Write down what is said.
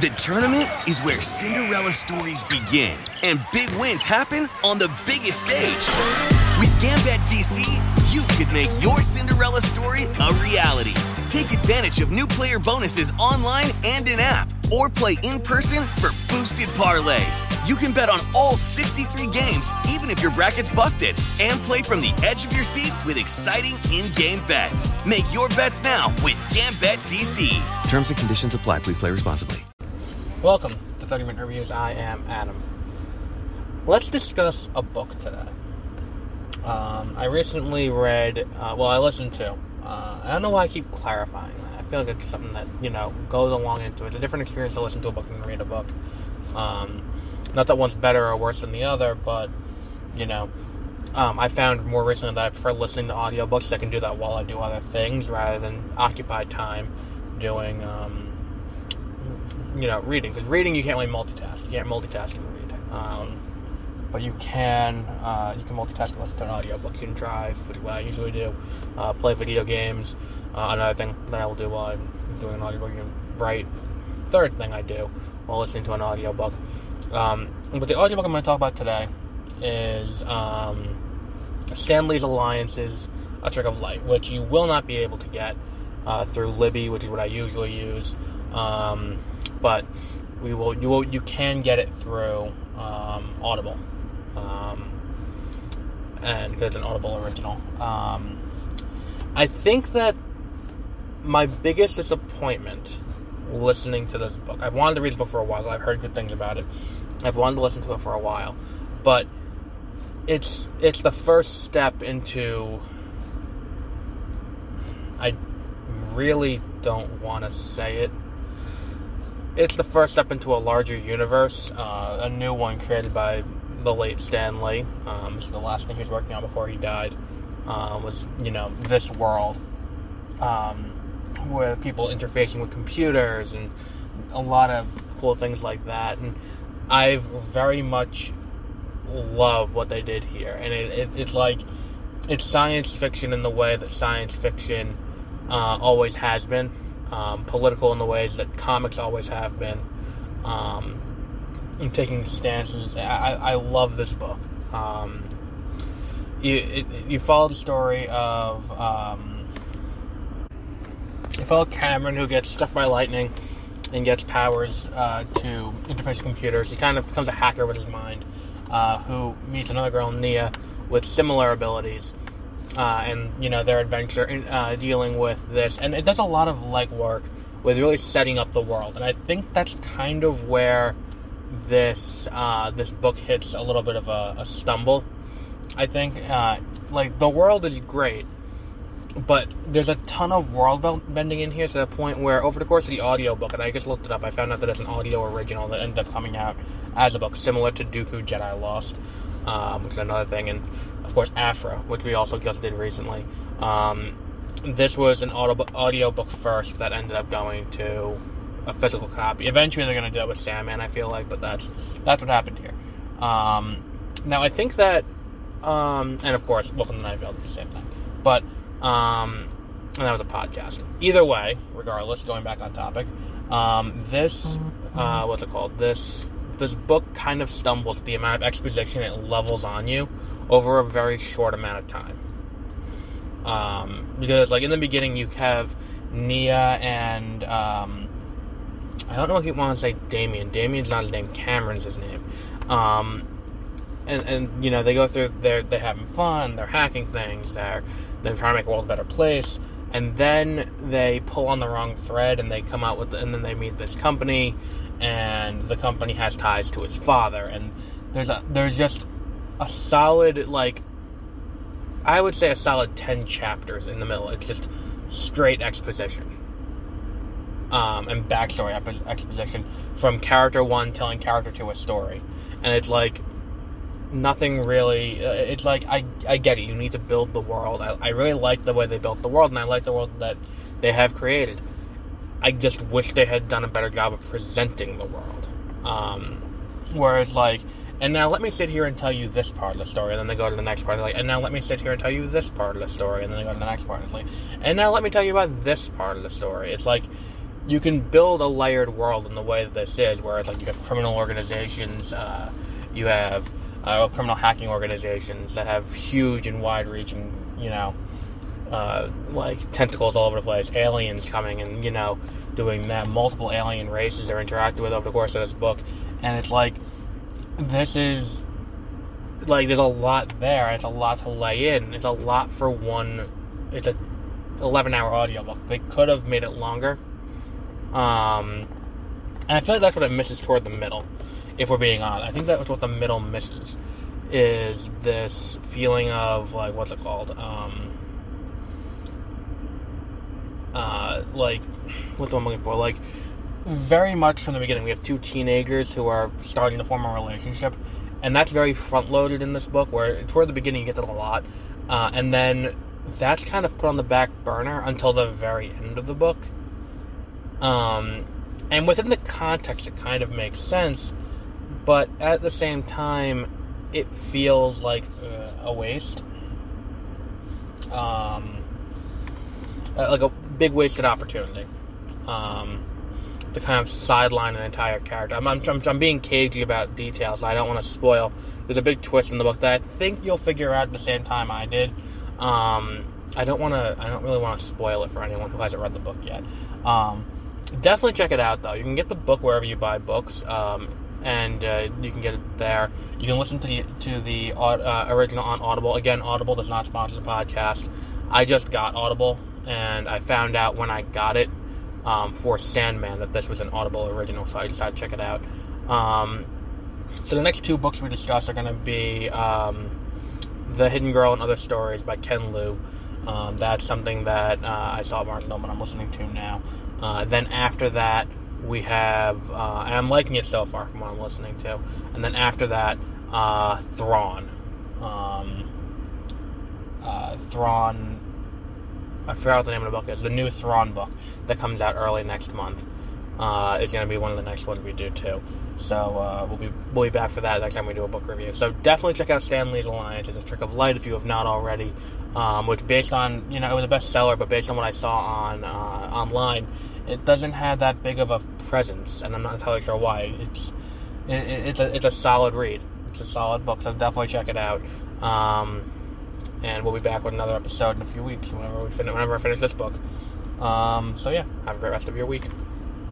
The tournament is where Cinderella stories begin and big wins happen on the biggest stage. With GambetDC, you could make your Cinderella story a reality. Take advantage of new player bonuses online and in app, or play in person for boosted parlays. You can bet on all 63 games, even if your bracket's busted, and play from the edge of your seat with exciting in game bets. Make your bets now with GambetDC. Terms and conditions apply. Please play responsibly. Welcome to 30 Minute Reviews. I am Adam. Let's discuss a book today. Um, I recently read, uh, well, I listened to. Uh, I don't know why I keep clarifying that. I feel like it's something that, you know, goes along into it. It's a different experience to listen to a book than read a book. Um, not that one's better or worse than the other, but, you know, um, I found more recently that I prefer listening to audiobooks. I can do that while I do other things rather than occupy time doing. Um, you know, reading. Because reading, you can't really multitask. You can't multitask and read. Um, but you can uh, you can multitask and listen to an audiobook. You can drive, which is what I usually do. Uh, play video games. Uh, another thing that I will do while I'm doing an audiobook. You can write. Third thing I do while listening to an audiobook. Um, but the audiobook I'm going to talk about today is um, Stan Lee's Alliances A Trick of Light, which you will not be able to get uh, through Libby, which is what I usually use. Um, but we will you will you can get it through um, Audible, um, and because it's an Audible original. Um, I think that my biggest disappointment listening to this book. I've wanted to read the book for a while. I've heard good things about it. I've wanted to listen to it for a while, but it's it's the first step into. I really don't want to say it it's the first step into a larger universe, uh, a new one created by the late Stan Lee. Um, which is the last thing he was working on before he died. Uh, was you know this world, um, where people interfacing with computers and a lot of cool things like that. And I very much love what they did here, and it, it, it's like it's science fiction in the way that science fiction uh, always has been um, political in the ways that comics always have been, um, and taking stances. I, I love this book. Um, you it, you follow the story of um, you follow Cameron who gets struck by lightning and gets powers uh, to interface with computers. He kind of becomes a hacker with his mind, uh, who meets another girl, Nia, with similar abilities uh, and you know their adventure in uh, dealing with this, and it does a lot of legwork with really setting up the world, and I think that's kind of where this uh, this book hits a little bit of a, a stumble. I think uh, like the world is great, but there's a ton of world bending in here to the point where over the course of the audiobook, and I just looked it up, I found out that it's an audio original that ended up coming out as a book, similar to Dooku Jedi Lost, um, which is another thing, and of course, Aphra, which we also just did recently. Um, this was an audio audiobook first that ended up going to a physical copy. Eventually, they're going to do it with Sandman, I feel like, but that's that's what happened here. Um, now, I think that, um, and of course, Welcome to Night Vale at the same time but um, and that was a podcast. Either way, regardless, going back on topic, um, this uh, what's it called? This this book kind of stumbles the amount of exposition it levels on you over a very short amount of time. Um, because, like, in the beginning, you have Nia and, um, I don't know if you want to say Damien. Damien's not his name, Cameron's his name. Um, and, and, you know, they go through, they're, they're having fun, they're hacking things, they're, they're trying to make the world a better place. And then they pull on the wrong thread and they come out with, the, and then they meet this company and the company has ties to his father, and there's a there's just a solid like I would say a solid ten chapters in the middle. It's just straight exposition. Um, and backstory exposition from character one telling character two a story, and it's like nothing really. Uh, it's like I I get it. You need to build the world. I, I really like the way they built the world, and I like the world that they have created. I just wish they had done a better job of presenting the world. Um, whereas, like, and now let me sit here and tell you this part of the story, and then they go to the next part, like, and now let me sit here and tell you this part of the story, and then they go to the next part, and like, and now let me tell you about this part of the story. It's like you can build a layered world in the way that this is, where it's like you have criminal organizations, uh, you have uh, criminal hacking organizations that have huge and wide-reaching, you know, uh, like tentacles all over the place, aliens coming and you know doing that. Multiple alien races are interacted with over the course of this book, and it's like this is like there's a lot there. It's a lot to lay in. It's a lot for one. It's a 11 hour audiobook. They could have made it longer. Um, and I feel like that's what it misses toward the middle, if we're being honest. I think that's what the middle misses is this feeling of like what's it called? Um, uh, like what's what I'm looking for? Like very much from the beginning, we have two teenagers who are starting to form a relationship, and that's very front loaded in this book. Where toward the beginning you get that a lot, uh, and then that's kind of put on the back burner until the very end of the book. Um, and within the context, it kind of makes sense, but at the same time, it feels like uh, a waste. Um, uh, like a big wasted opportunity. Um, to kind of sideline an entire character. I'm, I'm, I'm, being cagey about details. I don't want to spoil. There's a big twist in the book that I think you'll figure out at the same time I did. Um, I don't want to. I don't really want to spoil it for anyone who hasn't read the book yet. Um, definitely check it out though. You can get the book wherever you buy books, um, and uh, you can get it there. You can listen to the to the uh, original on Audible. Again, Audible does not sponsor the podcast. I just got Audible, and I found out when I got it um, for Sandman that this was an Audible original, so I decided to check it out. Um, so the next two books we discuss are going to be um, The Hidden Girl and Other Stories by Ken Liu. Um, that's something that uh, I saw Martin Millman I'm listening to now. Uh, then after that, we have, uh, and I'm liking it so far from what I'm listening to. And then after that, uh, Thrawn. Um, uh, Thrawn. I forgot what the name of the book is. The new Thrawn book that comes out early next month uh, is going to be one of the next ones we do too. So uh, we'll be we'll be back for that next time we do a book review. So definitely check out Stan Lee's Alliance. It's a trick of light if you have not already. Um, which based on you know it was a bestseller, but based on what I saw on uh, online, it doesn't have that big of a presence, and I'm not entirely sure why. It's it, it's a it's a solid read. It's a solid book, so definitely check it out. Um, and we'll be back with another episode in a few weeks whenever we finish whenever I finish this book. Um, so yeah, have a great rest of your week.